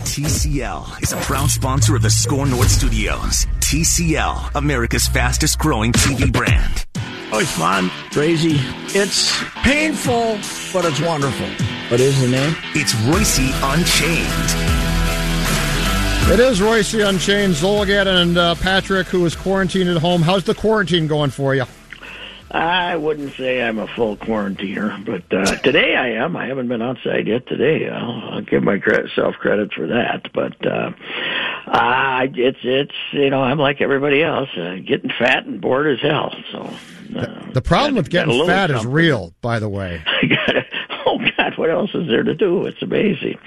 TCL is a proud sponsor of the Score North Studios. TCL, America's fastest growing TV brand. Oh, it's fun, crazy. It's painful, but it's wonderful. What is the name? It's Reusse Unchained. It is Reusse Unchained, Zulgad, and uh, Patrick, who is quarantined at home. How's the quarantine going for you? I wouldn't say I'm a full quarantiner, but uh, today I am. I haven't been outside yet today. I'll, I'll give myself credit for that. But uh, uh, it's it's you know I'm like everybody else, uh, getting fat and bored as hell. So uh, the problem with getting fat something. is real, by the way. Oh God, what else is there to do? It's amazing.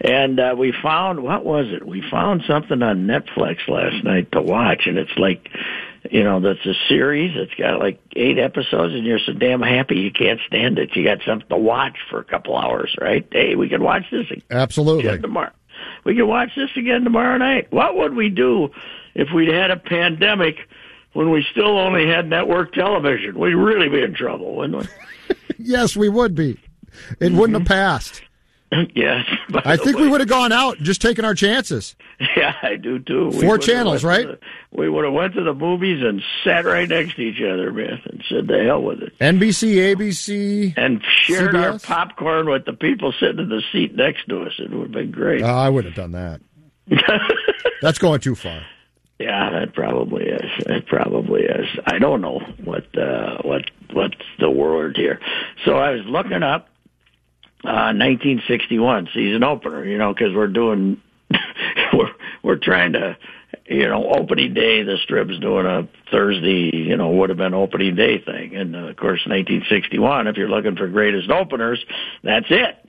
And uh, we found what was it? We found something on Netflix last night to watch, and it's like you know, that's a series. It's got like eight episodes, and you're so damn happy you can't stand it. You got something to watch for a couple hours, right? Hey, we can watch this again absolutely tomorrow. We can watch this again tomorrow night. What would we do if we'd had a pandemic when we still only had network television? We'd really be in trouble, wouldn't we? yes, we would be. It mm-hmm. wouldn't have passed. yes. I think way. we would have gone out and just taken our chances. Yeah, I do too. Four channels, right? The, we would have went to the movies and sat right next to each other, man, and said the hell with it. NBC, ABC, and shared CBS? our popcorn with the people sitting in the seat next to us. It would have been great. Uh, I would have done that. That's going too far. Yeah, that probably is. It probably is. I don't know what uh, what what's the word here. So I was looking up uh, 1961 season opener. You know, because we're doing we're we're trying to you know opening day. The Strip's doing a Thursday. You know, would have been opening day thing, and uh, of course 1961. If you're looking for greatest openers, that's it.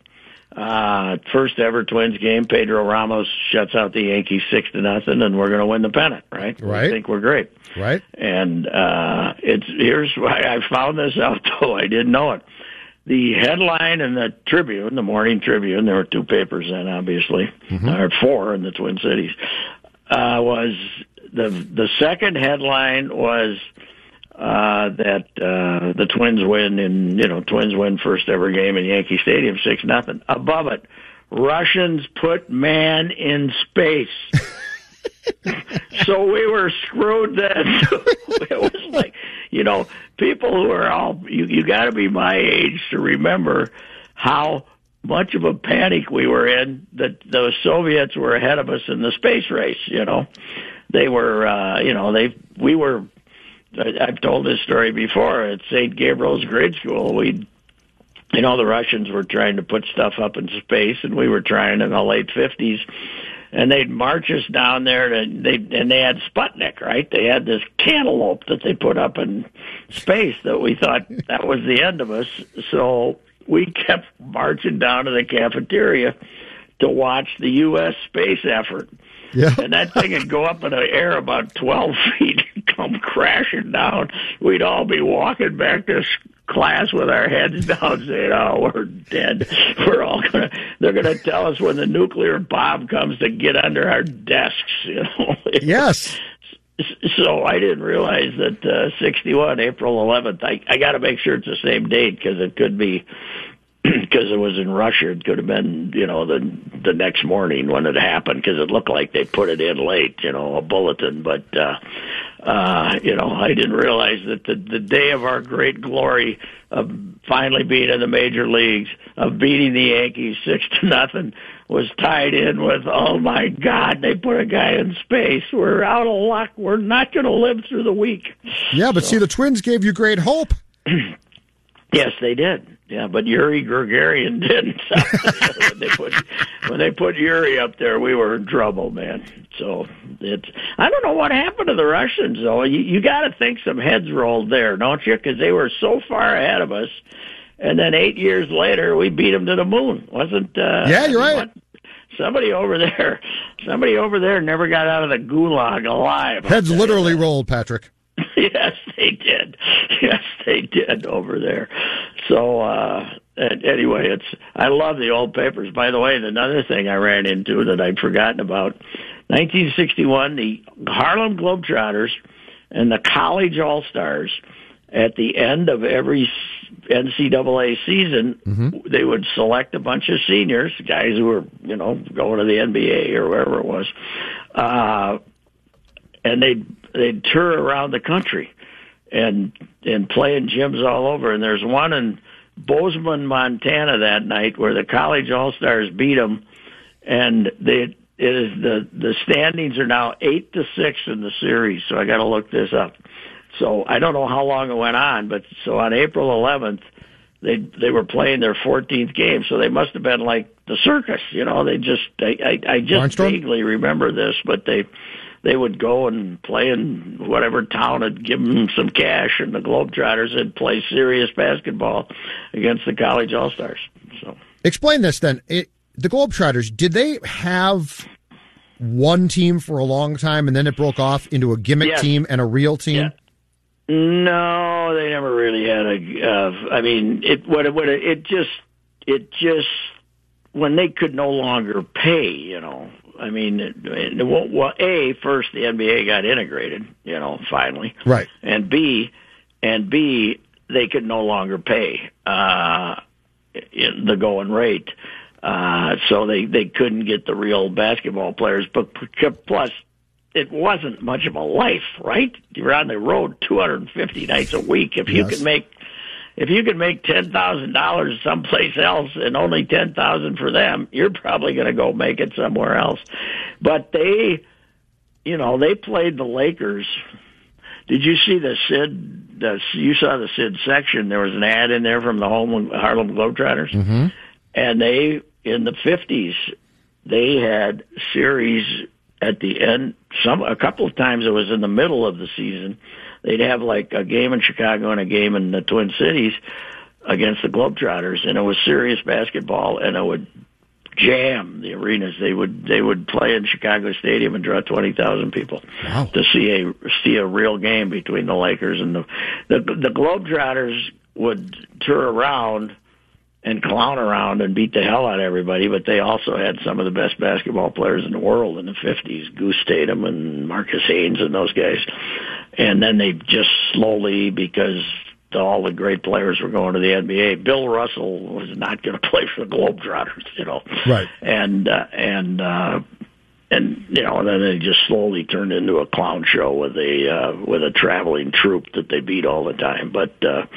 Uh, first ever Twins game, Pedro Ramos shuts out the Yankees six to nothing, and we're going to win the pennant, right? Right. I think we're great, right? And uh, it's here's why I found this out though I didn't know it the headline in the Tribune, the Morning Tribune, there were two papers then, obviously, mm-hmm. or four in the Twin Cities, uh, was the the second headline was uh, that uh, the Twins win in you know Twins win first ever game in Yankee Stadium six nothing. Above it, Russians put man in space. so we were screwed then. it was like, you know, people who are all you you got to be my age to remember how much of a panic we were in that the Soviets were ahead of us in the space race. You know, they were, uh, you know, they we were. I've told this story before at St. Gabriel's grade school. We, you know, the Russians were trying to put stuff up in space, and we were trying in the late fifties and they'd march us down there to they and they had Sputnik, right? They had this cantaloupe that they put up in space that we thought that was the end of us. So we kept marching down to the cafeteria to watch the U.S. space effort. Yeah. And that thing would go up in the air about 12 feet and come crashing down. We'd all be walking back to class with our heads down saying, oh, we're dead. We're all going to, they're going to tell us when the nuclear bomb comes to get under our desks, you know. Yes. So I didn't realize that uh, 61, April 11th, I, I got to make sure it's the same date because it could be, because it was in Russia, it could have been, you know, the the next morning when it happened because it looked like they put it in late, you know, a bulletin. But uh, uh, you know, I didn't realize that the, the day of our great glory of finally being in the major leagues, of beating the Yankees six to nothing, was tied in with, oh my God, they put a guy in space. We're out of luck. We're not going to live through the week. Yeah, but so, see, the Twins gave you great hope. yes, they did. Yeah, but Yuri Gagarin didn't. when they put when they put Yuri up there, we were in trouble, man. So it's I don't know what happened to the Russians though. You, you got to think some heads rolled there, don't you? Because they were so far ahead of us, and then eight years later we beat them to the moon. Wasn't? Uh, yeah, you're right. What, somebody over there, somebody over there never got out of the gulag alive. Heads literally rolled, Patrick. yes, they did. Yes, they did over there. So uh anyway, it's I love the old papers. By the way, another thing I ran into that I'd forgotten about, 1961, the Harlem Globetrotters and the College All Stars. At the end of every NCAA season, mm-hmm. they would select a bunch of seniors, guys who were, you know, going to the NBA or wherever it was, uh, and they'd they'd tour around the country and and playing gyms all over. And there's one in Bozeman, Montana that night where the college all stars beat them, and they it is the the standings are now eight to six in the series. So I got to look this up. So I don't know how long it went on, but so on April 11th, they they were playing their 14th game. So they must have been like the circus, you know. They just I I, I just vaguely remember this, but they they would go and play in whatever town and give them some cash, and the Globetrotters would play serious basketball against the college All Stars. So, explain this then. It, the Globetrotters did they have one team for a long time, and then it broke off into a gimmick yes. team and a real team? Yeah. No, they never really had a. Uh, I mean, it what it, what it, it just it just when they could no longer pay, you know, I mean, well, a first the NBA got integrated, you know, finally, right, and b, and b they could no longer pay uh, the going rate, uh, so they they couldn't get the real basketball players. But plus, it wasn't much of a life, right? You're on the road 250 nights a week. If you yes. can make if you can make ten thousand dollars someplace else and only ten thousand for them, you're probably going to go make it somewhere else. But they, you know, they played the Lakers. Did you see the Sid? The, you saw the Sid section. There was an ad in there from the home Harlem Globetrotters, mm-hmm. and they in the fifties they had series at the end. Some a couple of times it was in the middle of the season they'd have like a game in Chicago and a game in the Twin Cities against the Globetrotters, and it was serious basketball, and it would jam the arenas. They would they would play in Chicago Stadium and draw twenty thousand people wow. to see a see a real game between the Lakers and the the the Globetrotters would tour around and clown around and beat the hell out of everybody, but they also had some of the best basketball players in the world in the 50s, Goose Tatum and Marques Haynes and those guys. And then they just slowly, because all the great players were going to the NBA, Bill Russell was not going to play for the Globetrotters, you know. Right. And, uh, and, uh, and you know, and then they just slowly turned into a clown show with a uh, with a traveling troupe that they beat all the time. But uh,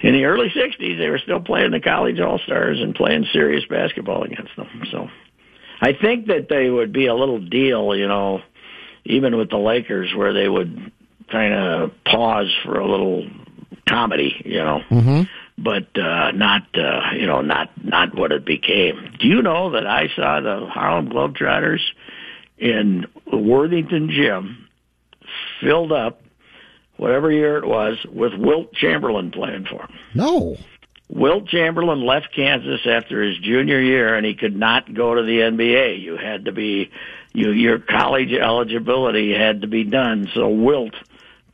in the early '60s, they were still playing the college all stars and playing serious basketball against them. So I think that they would be a little deal, you know, even with the Lakers, where they would kind of pause for a little comedy, you know. Mm-hmm but uh, not uh, you know not not what it became. Do you know that I saw the Harlem Globetrotters in Worthington Gym, filled up, whatever year it was, with Wilt Chamberlain playing for him. No. Wilt Chamberlain left Kansas after his junior year, and he could not go to the NBA. You had to be, you, your college eligibility had to be done. So Wilt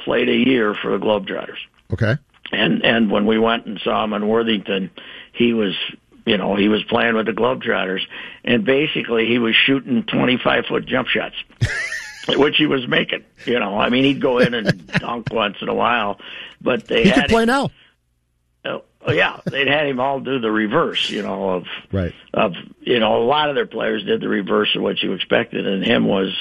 played a year for the Globetrotters. Okay. And and when we went and saw him in Worthington, he was you know, he was playing with the Globetrotters, and basically he was shooting 25 foot jump shots, which he was making. You know, I mean, he'd go in and dunk once in a while, but they he had could play him, now. Oh, oh yeah, they'd had him all do the reverse. You know, of right of you know, a lot of their players did the reverse of what you expected, and him was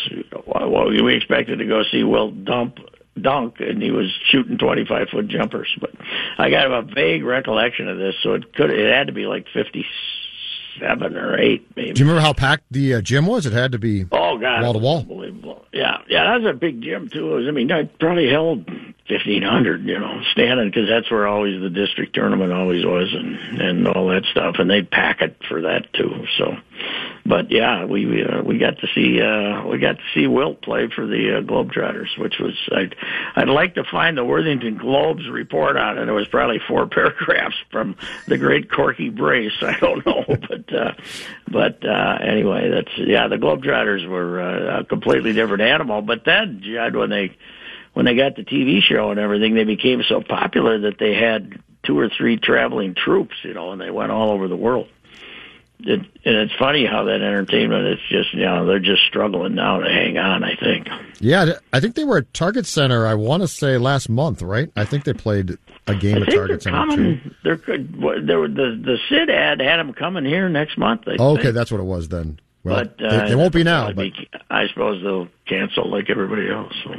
well, we expected to go see Wilt dump dunk, and he was shooting 25 foot jumpers. But I got a vague recollection of this, so it could it had to be like 57 or eight, maybe. Do you remember how packed the uh, gym was? It had to be oh god, wall to wall. Unbelievable. Yeah, yeah, that was a big gym too. It was, I mean, I probably held 1500, you know, standing because that's where always the district tournament always was, and and all that stuff, and they'd pack it for that too. So but yeah, we we, uh, we got to see uh, we got to see Wilt play for the uh, Globetrotters, which was I'd I'd like to find the Worthington Globe's report on it. It was probably four paragraphs from the great Corky Brace. I don't know, but uh, but uh, anyway, that's yeah. The Globetrotters were uh, a completely different animal. But then, Judd, when they when they got the TV show and everything, they became so popular that they had two or three traveling troops, you know, and they went all over the world. It, and it's funny how that entertainment it's just you know they're just struggling now to hang on i think. Yeah i think they were at target center i want to say last month right? I think they played a game I at target they're center coming, too. they're there the the sid ad had them coming here next month I okay think. that's what it was then. Well but uh, they, they won't be now but be, i suppose they'll cancel like everybody else so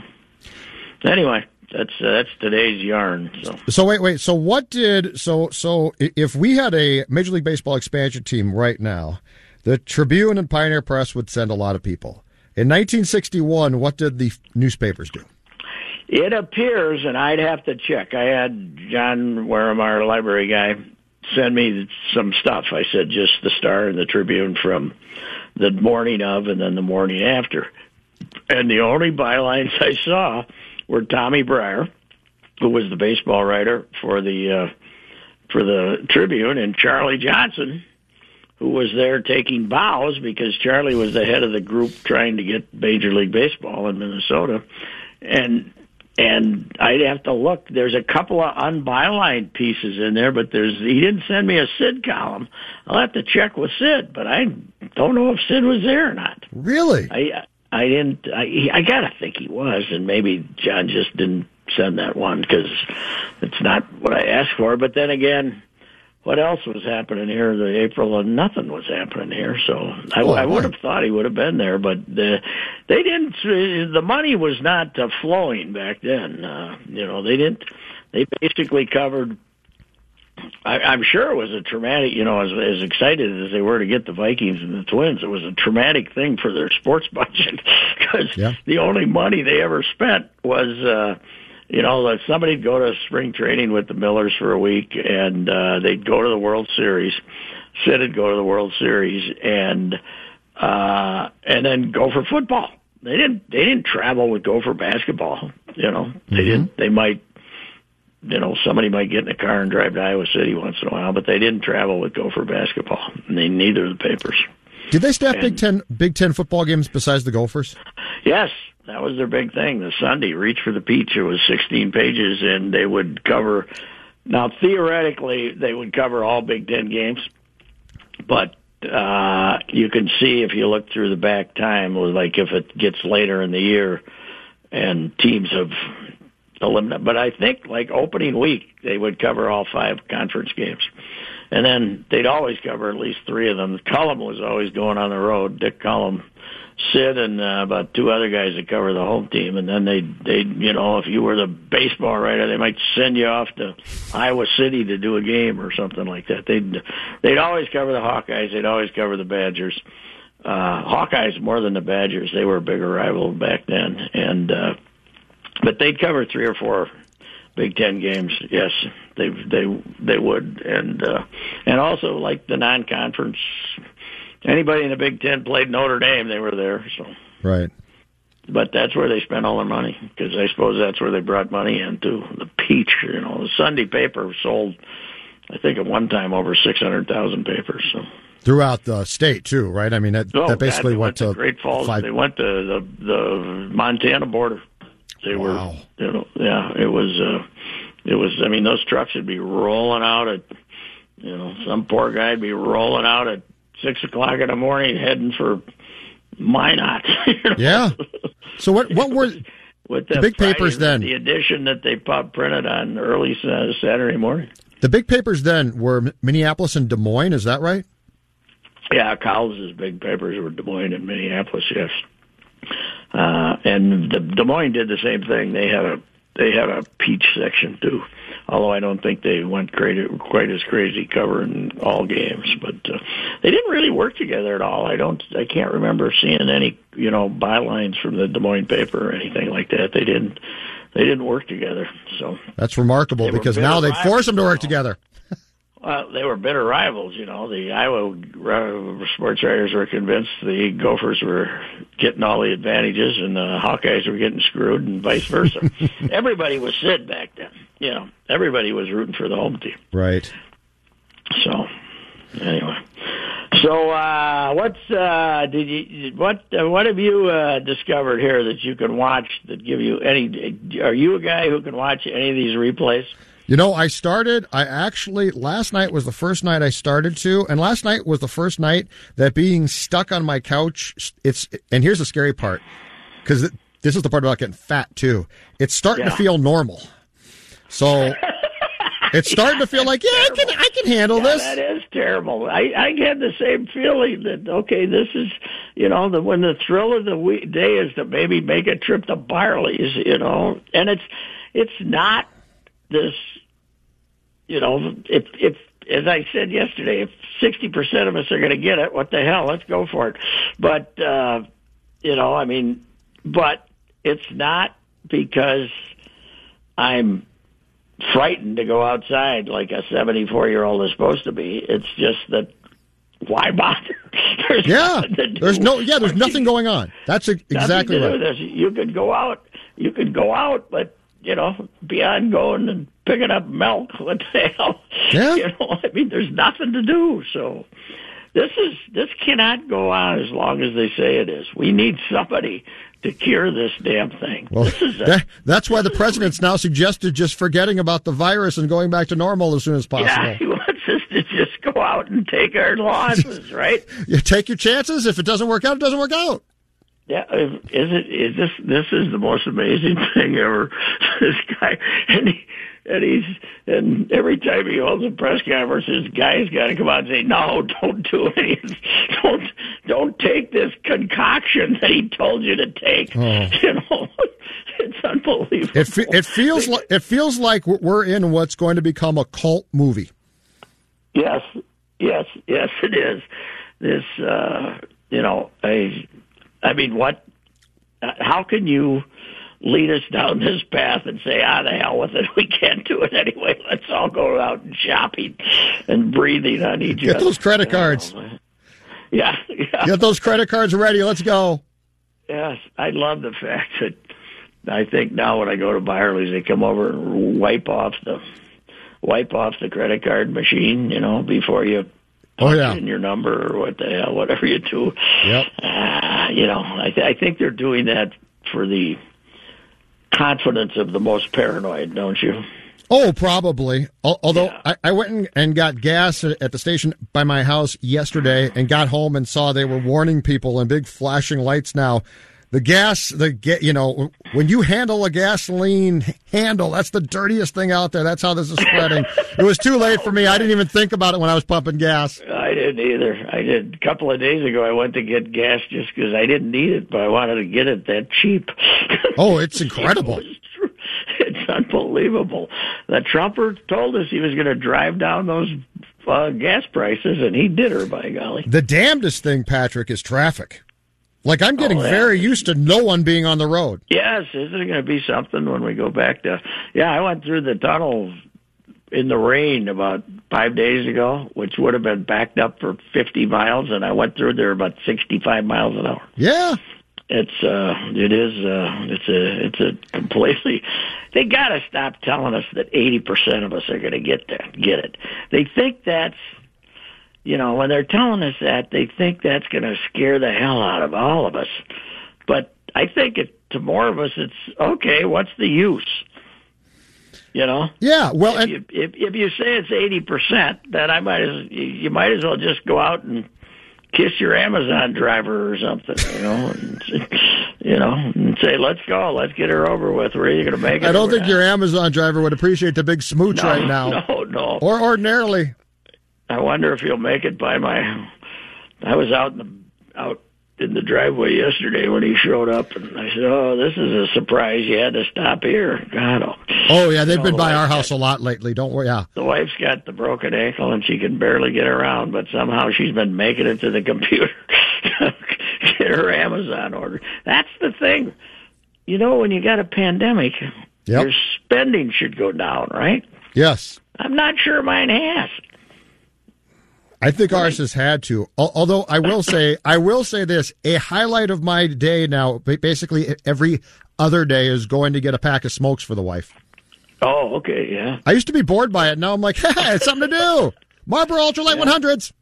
anyway that's uh, that's today's yarn. So. so wait, wait. So what did so so if we had a Major League Baseball expansion team right now, the Tribune and Pioneer Press would send a lot of people. In 1961, what did the newspapers do? It appears, and I'd have to check. I had John Wareham, our library guy, send me some stuff. I said just the Star and the Tribune from the morning of and then the morning after. And the only bylines I saw were Tommy Briere, who was the baseball writer for the uh, for the Tribune, and Charlie Johnson, who was there taking bows because Charlie was the head of the group trying to get Major League Baseball in Minnesota, and and I'd have to look. There's a couple of unbylined pieces in there, but there's he didn't send me a Sid column. I'll have to check with Sid, but I don't know if Sid was there or not. Really? I I didn't. I I gotta think he was, and maybe John just didn't send that one because it's not what I asked for. But then again, what else was happening here? The April and nothing was happening here, so I, Oh, I would have thought he would have been there. But the, they didn't. The money was not uh, flowing back then. Uh, you know, they didn't. They basically covered I, I'm sure it was a traumatic, you know, as, as excited as they were to get the Vikings and the Twins, it was a traumatic thing for their sports budget because Yeah. the only money they ever spent was, uh, you know, that somebody'd go to spring training with the Millers for a week and uh, they'd go to the World Series. Sid would go to the World Series and uh, and then go for football. They didn't. They didn't travel with Gopher basketball. You know, they didn't. They might you know, somebody might get in a car and drive to Iowa City once in a while, but they didn't travel with Gopher basketball. And they, neither of the papers. Did they staff Big Ten Big Ten football games besides the Gophers? Yes, that was their big thing. The Sunday Reach for the Peach. It was 16 pages, and they would cover. Now, theoretically, they would cover all Big Ten games, but uh, you can see if you look through the back time, like if it gets later in the year, and teams have eliminated. But I think like opening week, they would cover all five conference games. And then they'd always cover at least three of them. Cullum was always going on the road. Dick Cullum, Sid, and uh, about two other guys that cover the home team. And then they'd, they'd, you know, if you were the baseball writer, they might send you off to Iowa City to do a game or something like that. They'd, they'd always cover the Hawkeyes. They'd always cover the Badgers. Uh, Hawkeyes more than the Badgers. They were a bigger rival back then. And, uh, but they'd cover three or four Big Ten games. Yes, they they they would, and uh, and also like the non-conference. Anybody in the Big Ten played Notre Dame, they were there. So, Right. but that's where they spent all their money because I suppose that's where they brought money into the Peach. You know, the Sunday paper sold, I think at one time over six hundred thousand papers. So. Throughout the state too, right? I mean that, Oh, that basically God, they went, to Great Falls. five. They went to the the Montana border. They Wow. were, you know, yeah. It was, uh, it was. I mean, those trucks would be rolling out at, you know, some poor guy'd be rolling out at six o'clock in the morning, heading for Minot. you know? Yeah. So what what were with the the big papers then? The edition that they pop printed on early Saturday morning. the big papers then were Minneapolis and Des Moines? Is that right? Yeah, Collins' big papers were Des Moines and Minneapolis, yes. Uh, and the, Des Moines did the same thing. They had a they had a peach section too. Although I don't think they went quite quite as crazy covering all games, but uh, they didn't really work together at all. I don't, I can't remember seeing any, you know, bylines from the Des Moines paper or anything like that. They didn't, they didn't work together. So that's remarkable because now they force them to work together. Well, they were bitter rivals, you know. The Iowa sports writers were convinced the Gophers were getting all the advantages, and the Hawkeyes were getting screwed, and vice versa. everybody was Sid back then, you know. Everybody was rooting for the home team, right? So, anyway, so uh, what's uh, did you what uh, what have you uh, discovered here that you can watch that give you any? Are you a guy who can watch any of these replays? You know, I started, I actually, last night was the first night I started to, and last night was the first night that being stuck on my couch, it's, and here's the scary part, because this is the part about getting fat too. It's starting yeah. to feel normal. So, it's starting to feel like, yeah, I can, I can handle yeah, this. That is terrible. I, I had the same feeling that, okay, this is, you know, the, when the thrill of the week, day is to maybe make a trip to Byerly's, you know, and it's, it's not this, you know, if if as I said yesterday, if sixty percent of us are going to get it, what the hell? Let's go for it. But uh, you know, I mean, but it's not because I'm frightened to go outside like a 74 year old is supposed to be. It's just that why bother? there's yeah, there's no yeah, there's nothing going on. That's exactly right. You could go out, you could go out, but you know, beyond going and picking up milk, what the hell? Yeah. You know, I mean, there's nothing to do. So this is this cannot go on as long as they say it is. We need somebody to cure this damn thing. Well, a, that, that's why the president's now suggested just forgetting about the virus and going back to normal as soon as possible. Yeah, he wants us to just go out and take our losses, right? you take your chances. If it doesn't work out, it doesn't work out. Yeah, is it? Is this? This is the most amazing thing ever. this guy, and he, and he's, and every time he holds a press conference, this guy's got to come out and say, "No, don't do it. don't, don't take this concoction that he told you to take." Oh. You know, it's unbelievable. It, fe- it feels like it feels like we're in what's going to become a cult movie. Yes, yes, yes, it is. This, uh, you know, a I mean, what? How can you lead us down this path and say, "Ah, the hell with it. We can't do it anyway. Let's all go out and shopping and breathing on each Get other." Get those credit cards. Yeah, yeah. Get those credit cards ready. Let's go. Yes, I love the fact that I think now when I go to Byerly's, they come over and wipe off the wipe off the credit card machine, you know, before you oh yeah in your number or what the hell, whatever you do. Yep. Uh, you know, I, th- I think they're doing that for the confidence of the most paranoid, don't you? Oh, probably. Although yeah. I, I, went and got gas at the station by my house yesterday and got home and saw they were warning people in big flashing lights now the gas, the get, you know, when you handle a gasoline handle, that's the dirtiest thing out there. That's how this is spreading. it was too late for me. I didn't even think about it when I was pumping gas. Didn't either. I did a couple of days ago. I went to get gas just because I didn't need it, but I wanted to get it that cheap. Oh, it's incredible. it's unbelievable. The Trumper told us he was going to drive down those uh, gas prices, and he did her, by golly. The damnedest thing, Patrick, is traffic. Like I'm getting oh, yeah. very used to no one being on the road. Yes, is it going to be something when we go back to? Yeah, I went through the tunnel in the rain about five days ago, which would have been backed up for 50 miles, and I went through there about 65 miles an hour. Yeah, it's uh, it is uh, it's a it's a completely. They got to stop telling us that 80 percent of us are going to get there, get it. They think that's you know, when they're telling us that, they think that's going to scare the hell out of all of us. But I think it, to more of us, it's okay. What's the use? You know? Yeah. Well, if, you, if, if you say it's eighty percent, then I might as you might as well just go out and kiss your Amazon driver or something. You know, and, you know, and say, "Let's go. Let's get her over with. Where are you going to make it?" I don't think your Amazon driver would appreciate the big smooch no, right now. No, no. Or ordinarily. I wonder if he'll make it by my. I was out in the out in the driveway yesterday when he showed up, and I said, "Oh, this is a surprise. You had to stop here." God, oh, Oh yeah, they've You know, been by oh, our house got- a lot lately. Don't worry. Yeah. the wife's got the broken ankle and she can barely get around, but somehow she's been making it to the computer. get her Amazon order. That's the thing. You know, when you got a pandemic, Yep. your spending should go down, right? Yes. I'm not sure mine has. I think ours has had to. Although I will say, I will say this: a highlight of my day now, basically every other day, is going to get a pack of smokes for the wife. Oh, okay, yeah. I used to be bored by it. Now I'm like, hey, it's something to do. Marlboro Ultralight 100s,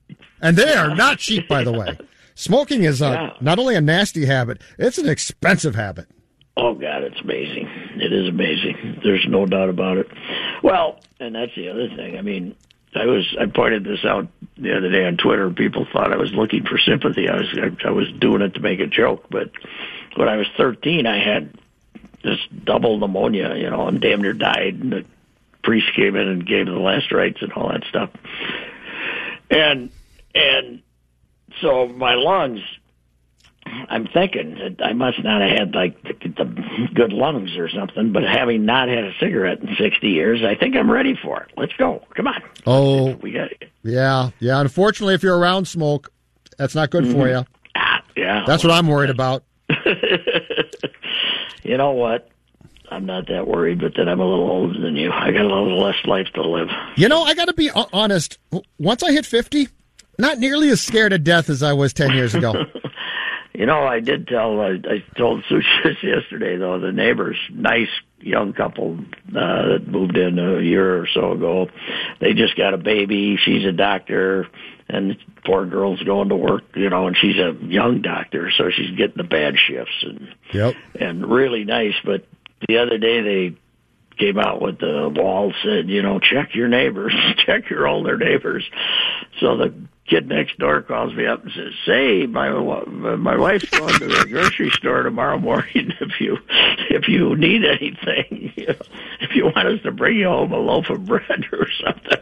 and they are not cheap, by the way. Smoking is a, Yeah. not only a nasty habit; it's an expensive habit. Oh God, it's amazing. It is amazing. There's no doubt about it. Well, and that's the other thing. I mean, I was I pointed this out the other day on Twitter. People thought I was looking for sympathy. I was I, I was doing it to make a joke, but when I was 13, I had this double pneumonia, you know, and damn near died. And the priest came in and gave the last rites and all that stuff. And and so my lungs I'm thinking that I must not have had like the, the good lungs or something, but having not had a cigarette in 60 years, I think I'm ready for it. Let's go. Come on. Oh, We got it. yeah, yeah. Unfortunately, if you're around smoke, that's not good for you. Ah, yeah. That's what I'm worried about. You know what? I'm not that worried, but then I'm a little older than you. I got a little less life to live. You know, I got to be honest. Once I hit 50, not nearly as scared of death as I was 10 years ago. You know, I did tell, I, I told Sue this yesterday, though, the neighbors, nice young couple uh, that moved in a year or so ago, they just got a baby. She's a doctor, and poor girl's going to work, you know, and she's a young doctor, so she's getting the bad shifts and yep. and really nice. But the other day they came out with the wall said, you know, check your neighbors, check your older neighbors. So the kid next door calls me up and says, "Say, my my wife's going to the grocery store tomorrow morning. If you if you need anything, you know, if you want us to bring you home a loaf of bread or something."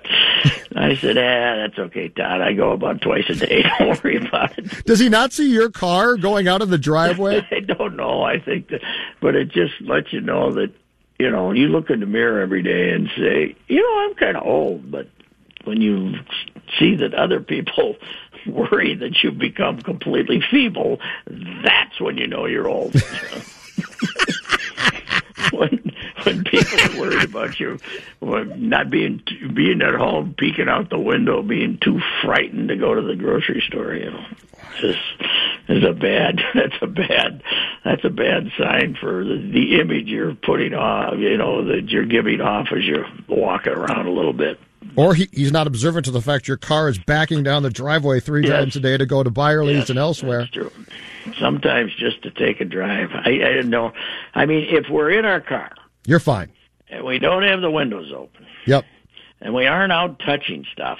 I said, "Ah, that's okay, Todd. I go about twice a day. Don't worry about it." Does he not see your car going out of the driveway? I don't know. I think that, but it just lets you know that you know you look in the mirror every day and say, you know, I'm kind of old, but when you see that other people worry that you become completely feeble, that's when you know you're old. when when people are worried about you not being being at home, peeking out the window, being too frightened to go to the grocery store, you know, is is a bad. That's a bad. That's a bad sign for the, the image you're putting off. You know that you're giving off as you're walking around a little bit. Or he, he's not observant to the fact your car is backing down the driveway three Yes. times a day to go to Byerly's Yes, and elsewhere. That's true. Sometimes just to take a drive. I, I didn't know. I mean, if we're in our car You're fine. and we don't have the windows open Yep. and we aren't out touching stuff,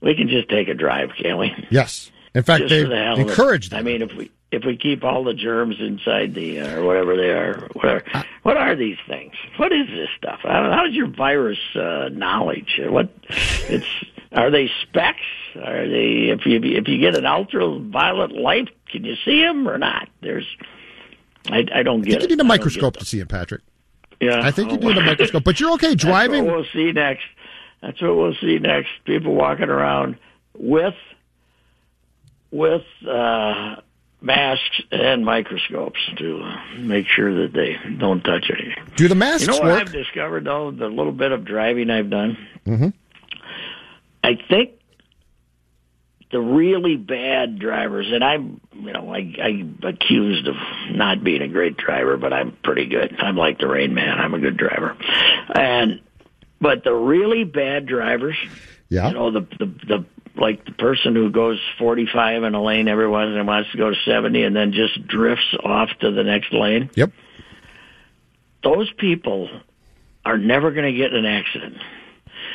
we can just take a drive, can't we? Yes. In fact, Just they the hell of it. encourage that. I mean, if we if we keep all the germs inside the uh, or whatever they are, whatever. Uh, what are these things? What is this stuff? How, how's your virus uh, knowledge? What it's are they specks? Are they if you if you get an ultraviolet light, can you see them or not? There's I, I don't I get think you it. need a microscope to see him, Patrick. Yeah, I think you Oh, need a microscope. But you're okay That's driving. what we'll see next. That's what we'll see next. People walking around with with uh, masks and microscopes to uh, make sure that they don't touch anything. Do the masks You know what work? I've discovered though, the little bit of driving I've done. Mm-hmm. I think the really bad drivers, and I'm, you know, I, I'm accused of not being a great driver, but I'm pretty good. I'm like the Rain Man. I'm a good driver, and but the really bad drivers, Yeah. you know, the the the like the person who goes 45 in a lane every once and wants to go to 70 and then just drifts off to the next lane. Yep. Those people are never going to get in an accident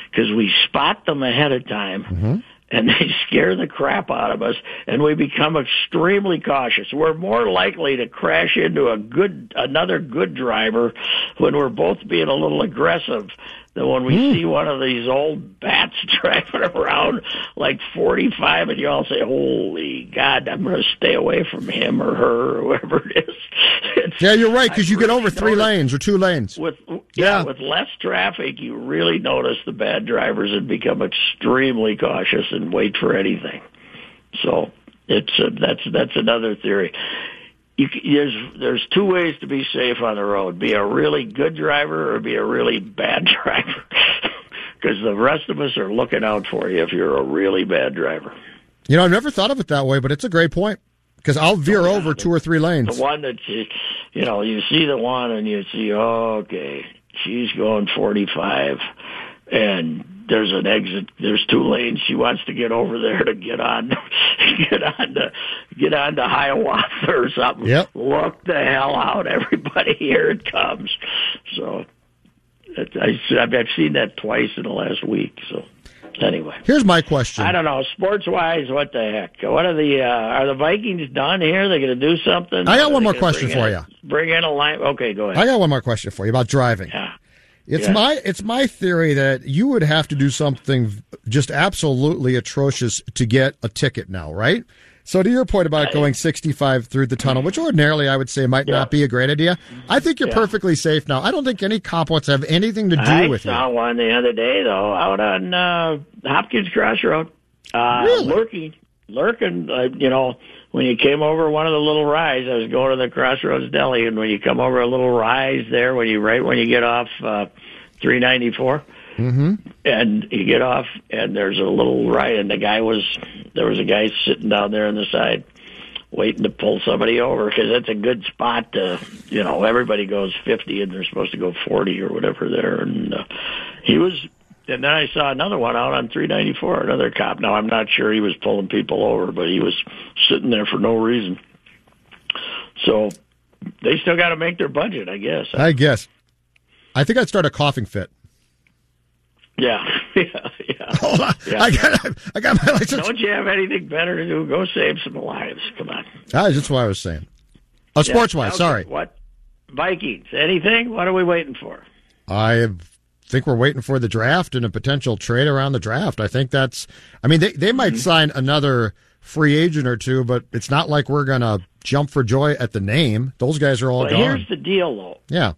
because we spot them ahead of time. Mm-hmm. and they scare the crap out of us and we become extremely cautious. We're more likely to crash into a good another good driver when we're both being a little aggressive than when we mm. see one of these old bats driving around like 45 and you all say, holy God, I'm going to stay away from him or her or whoever it is. It's, yeah, you're right because you really get over three lanes or two lanes. With yeah, yeah, with less traffic, you really notice the bad drivers and become extremely cautious and wait for anything. So it's a, that's that's another theory you, there's there's two ways to be safe on the road: be a really good driver or be a really bad driver. Because the rest of us are looking out for you if you're a really bad driver. You know, I've never thought of it that way, but it's a great point. Because I'll veer oh, yeah, over the, two or three lanes. The one that you, you know, you see the one and you see, oh, okay, she's going 45, and there's an exit. There's two lanes. She wants to get over there to get on, get on to get on to Hiawatha or something. Yep. Look the hell out, everybody! Here it comes. So, I, I've seen that twice in the last week. So. Anyway, here's my question. I don't know. Sports wise, what the heck? What are the uh, are the Vikings done here? They're going to do something. I got one more question for in, you. Bring in a line. Okay, go ahead. I got one more question for you about driving. Yeah. It's yeah. my it's my theory that you would have to do something just absolutely atrocious to get a ticket now, right? So to your point about going 65 through the tunnel, which ordinarily I would say might yeah. not be a great idea, I think you're yeah. perfectly safe now. I don't think any cop wants to have anything to do I with you. I saw one the other day though, out on uh, Hopkins Crossroad, uh, really? lurking, lurking. Uh, you know, when you came over one of the little rise, I was going to the Crossroads Deli, and when you come over a little rise there, when you right when you get off uh, 394, mm-hmm. and you get off, and there's a little rise, and the guy was there was a guy sitting down there on the side waiting to pull somebody over because that's a good spot to you know everybody goes 50 and they're supposed to go 40 or whatever there and uh, he was and then I saw another one out on 394, another cop. Now I'm not sure he was pulling people over, but he was sitting there for no reason. So they still got to make their budget, I guess. I guess. I think I'd start a coughing fit. Yeah, yeah, yeah. Hold on. Yeah. I got, I got my license. Don't you have anything better to do? Go save some lives. Come on. Ah, that's what I was saying. Oh, sports wise, okay. sorry. What? Vikings? Anything? What are we waiting for? I have think we're waiting for the draft and a potential trade around the draft. I think that's. I mean, they they might mm-hmm. sign another free agent or two, but it's not like we're gonna jump for joy at the name. Those guys are all well, gone. Here's the deal, though. Yeah.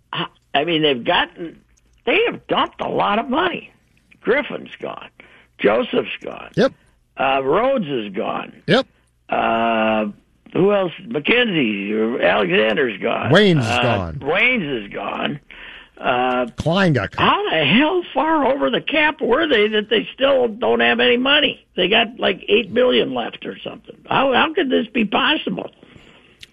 I mean, they've gotten. They have dumped a lot of money. Griffen's gone. Joseph's gone. Yep. Uh, Rhodes is gone. Yep. Uh, who else? Mackensie, Alexander's gone. Waynes uh, gone. Waynes is gone. Uh, Kline got cut. How the hell far over the cap were they that they still don't have any money? They got like eight billion left or something. How how could this be possible?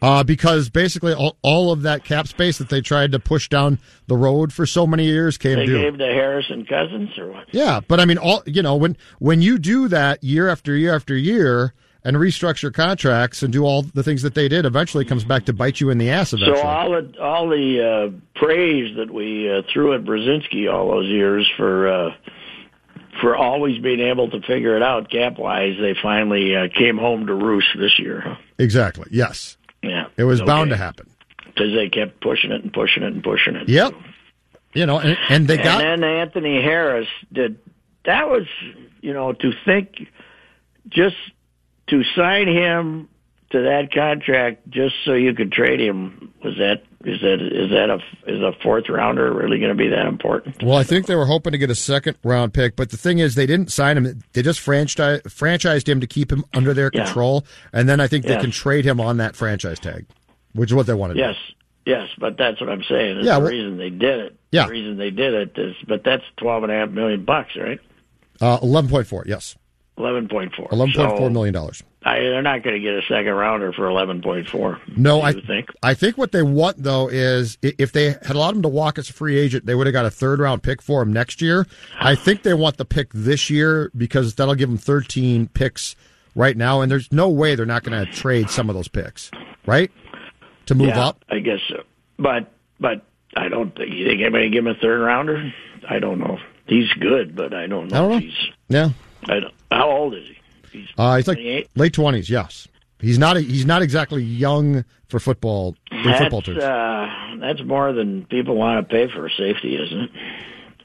Uh, because basically all, all of that cap space that they tried to push down the road for so many years came they due. gave to Harrison Cousins or what? Yeah, but I mean, all you know, when when you do that year after year after year, and restructure contracts and do all the things that they did, eventually comes back to bite you in the ass. Eventually. So all the all the uh, praise that we uh, threw at Brzezinski all those years for uh, for always being able to figure it out cap wise, they finally uh, came home to roost this year. Exactly. Yes. Yeah. It was okay. bound to happen because they kept pushing it and pushing it and pushing it. Yep. You know, and, and they got. And then Anthony Harris did. That was, you know, to think just to sign him to that contract just so you could trade him was that is that is that a is a fourth rounder really going to be that important? Well, I think they were hoping to get a second round pick, but the thing is they didn't sign him. They just franchised franchised him to keep him under their control, yeah. and then I think yes. they can trade him on that franchise tag, which is what they wanted. to yes. do. Yes, but that's what I'm saying. yeah, the well, reason they did it. Yeah. The reason they did it is, but that's twelve and a half million bucks, right? Uh, eleven point four. Yes. Eleven point four. Eleven point four million dollars. I, they're not going to get a second rounder for eleven point four. No, I think. I think what they want though is if they had allowed him to walk as a free agent, they would have got a third round pick for him next year. I think they want the pick this year because that'll give them thirteen picks right now, and there's no way they're not going to trade some of those picks, right? To move yeah, up. I guess so, but but I don't think you think anybody give him a third rounder. I don't know. He's good, but I don't know, I don't know. if he's. Yeah. I don't, how old is he? He's, Uh, he's like late twenties. Yes, he's not. He's not exactly young for football. In football That's terms. uh, that's more than people want to pay for safety, isn't it?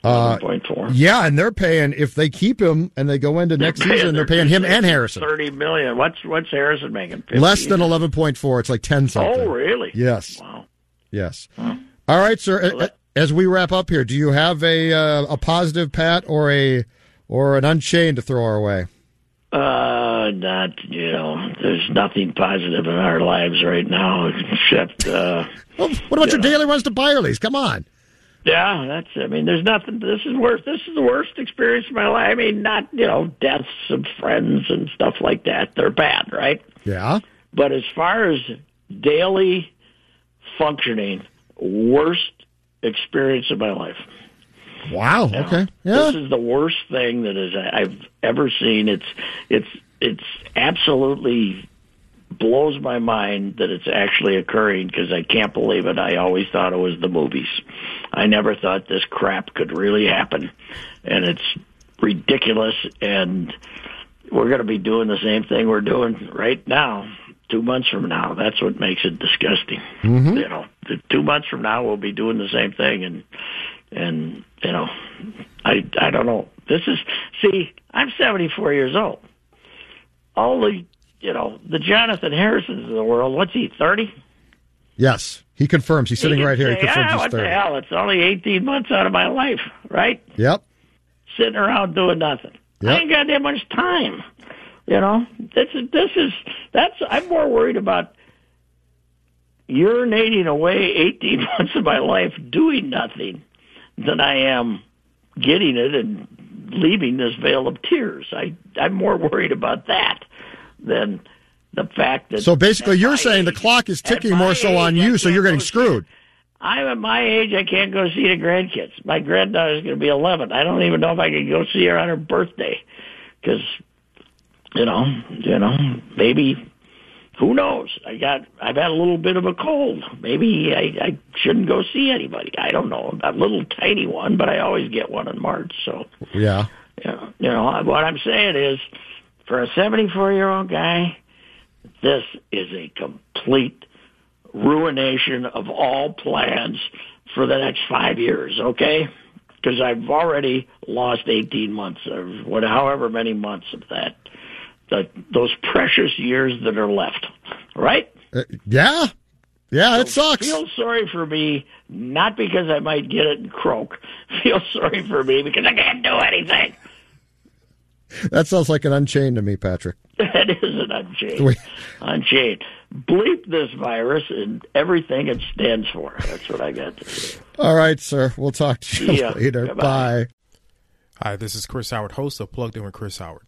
Uh, Point yeah, and they're paying if they keep him and they go into next season. They're paying him and Harrison thirty million. What's what's Harrison making? 50? less than eleven point four. It's like ten something. Oh, really? Yes. Wow. Yes. All right, sir. Well, that- As we wrap up here, do you have a uh, a positive pat or a or an unchained to throw our way? Uh, not you know. There's nothing positive in our lives right now except. uh Well, what about your daily runs to Byerly's? Come on. Yeah, that's. I mean, there's nothing. This is worse. This is the worst experience of my life. I mean, not you know deaths of friends and stuff like that. They're bad, right? Yeah. But as far as daily functioning, worst experience of my life. Wow. You know, Okay. Yeah. This is the worst thing that is I've ever seen. It's it's it's absolutely blows my mind that it's actually occurring because I can't believe it. I always thought it was the movies. I never thought this crap could really happen, and it's ridiculous. And we're going to be doing the same thing we're doing right now. Two months from now, that's what makes it disgusting. Mm-hmm. You know, two months from now, we'll be doing the same thing, and and you know, I I don't know. This is see, I'm 74 years old. All the you know the Jonathan Harrisons of the world. What's he 30? Yes. He confirms. He's sitting He right here. He confirms ah, what the hell? It's only 18 months out of my life, right? Yep. Sitting around doing nothing. Yep. I ain't got that much time. You know, this is this is that's. I'm more worried about urinating away 18 months of my life doing nothing than I am getting it and leaving this vale of tears. I I'm more worried about that than the fact that. So basically, you're saying the clock is ticking more so age, on you, so you're getting screwed. I'm at my age. I can't go see the grandkids. My granddaughter's going to be 11. I don't even know if I can go see her on her birthday because, you know, you know, maybe who knows? I got I've had a little bit of a cold. Maybe I, I shouldn't go see anybody. I don't know. A little tiny one, but I always get one in March. So Yeah. you know, you know what I'm saying is, for a 74 year old guy, this is a complete ruination of all plans for the next five years. Okay, because I've already lost 18 months or what, however many months of that, the, those precious years that are left. Right? Uh, yeah. Yeah, it sucks. Feel sorry for me, not because I might get it and croak. Feel sorry for me because I can't do anything. That sounds like an unchained to me, Patrick. That is an unchained. Wait. Unchained. Bleep this virus and everything it stands for. That's what I got to say. All right, sir. We'll talk to you Yeah. later. Goodbye. Bye. Hi, this is Chris Howard, host of Plugged In with Chris Howard.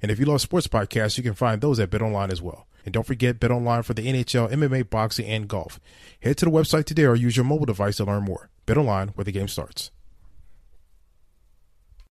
And if you love sports podcasts, you can find those at BetOnline as well. And don't forget BetOnline for the NHL, MMA, boxing, and golf. Head to the website today or use your mobile device to learn more. BetOnline, where the game starts.